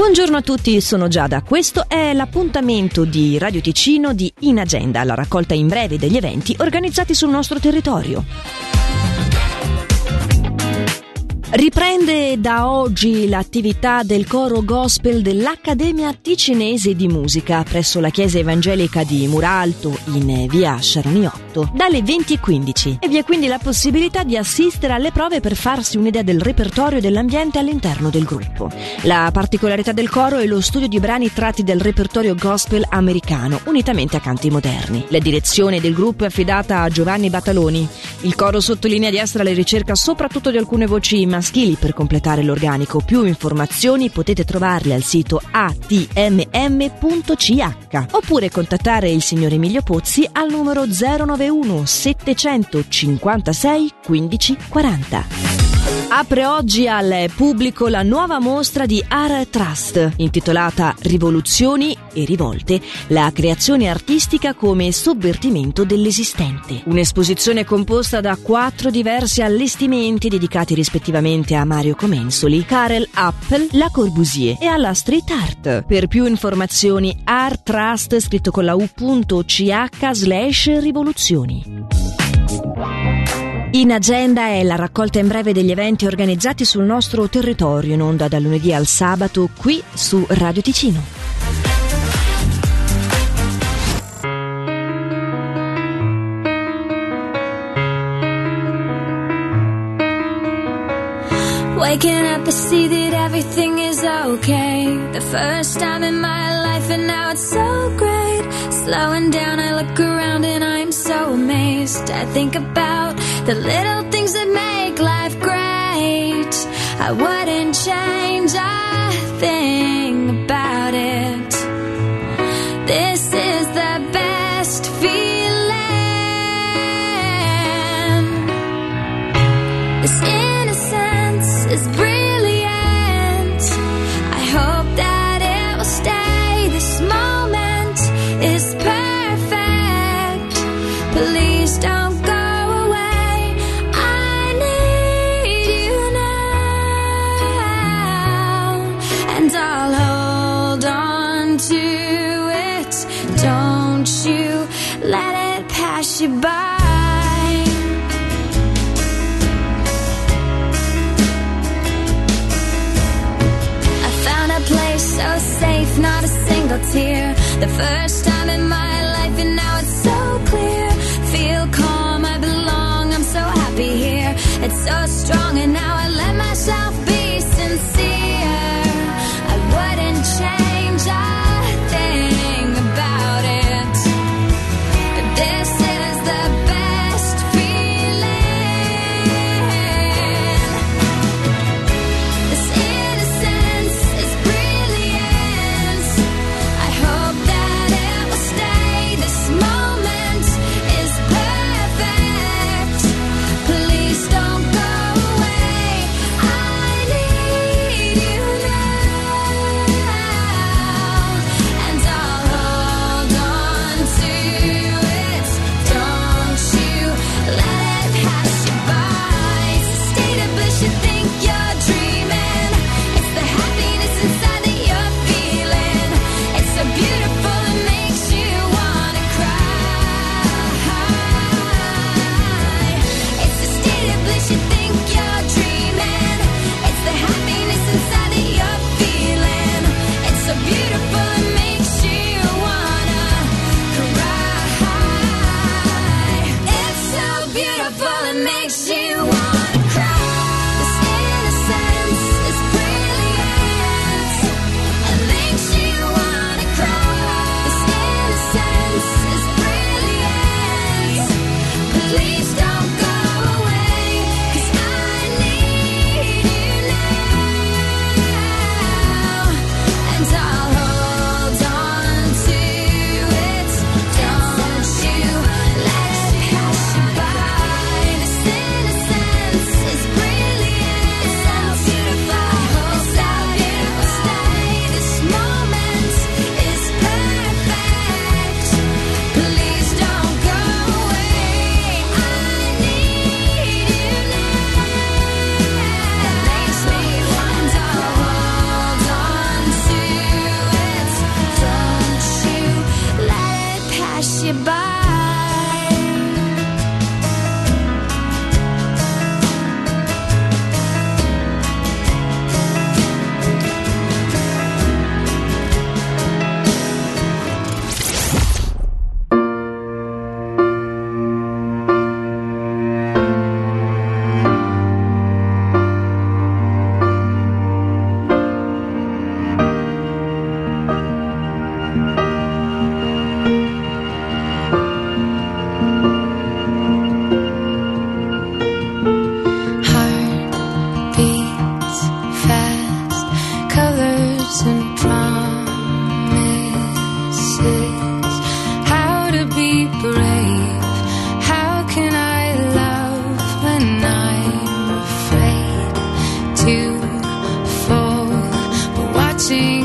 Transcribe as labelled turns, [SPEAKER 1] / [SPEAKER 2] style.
[SPEAKER 1] Buongiorno a tutti, sono Giada. Questo è l'appuntamento di Radio Ticino di In Agenda, la raccolta in breve degli eventi organizzati sul nostro territorio. Riprende da oggi l'attività del coro gospel dell'Accademia Ticinese di Musica presso la chiesa evangelica di Muralto in via Sciarniotto dalle 20.15 e vi è quindi la possibilità di assistere alle prove per farsi un'idea del repertorio e dell'ambiente all'interno del gruppo. La particolarità del coro è lo studio di brani tratti dal repertorio gospel americano unitamente a canti moderni. La direzione del gruppo è affidata a Giovanni Battaloni. Il coro sottolinea di essere alla ricerca soprattutto di alcune voci maschili per completare l'organico. Più informazioni potete trovarle al sito atmm.ch oppure contattare il signor Emilio Pozzi al numero 091 756 1540. Apre oggi al pubblico la nuova mostra di Art Trust, intitolata Rivoluzioni e rivolte, la creazione artistica come sovvertimento dell'esistente. Un'esposizione composta da quattro diversi allestimenti dedicati rispettivamente a Mario Comensoli, Karel Appel, La Corbusier e alla street art. Per più informazioni Art Trust scritto con la u.ch slash rivoluzioni. In agenda è la raccolta in breve degli eventi organizzati sul nostro territorio in onda dal lunedì al sabato qui su Radio Ticino. Waking up to see that everything is okay. The first time in my life, and now it's so great. Slowing down, I look around and I'm so amazed. I think about the little things that make life great. I wouldn't change a thing about it. This is tear. The first time in my life, and now it's so clear. Feel calm, I belong, I'm so happy here. It's so strong, see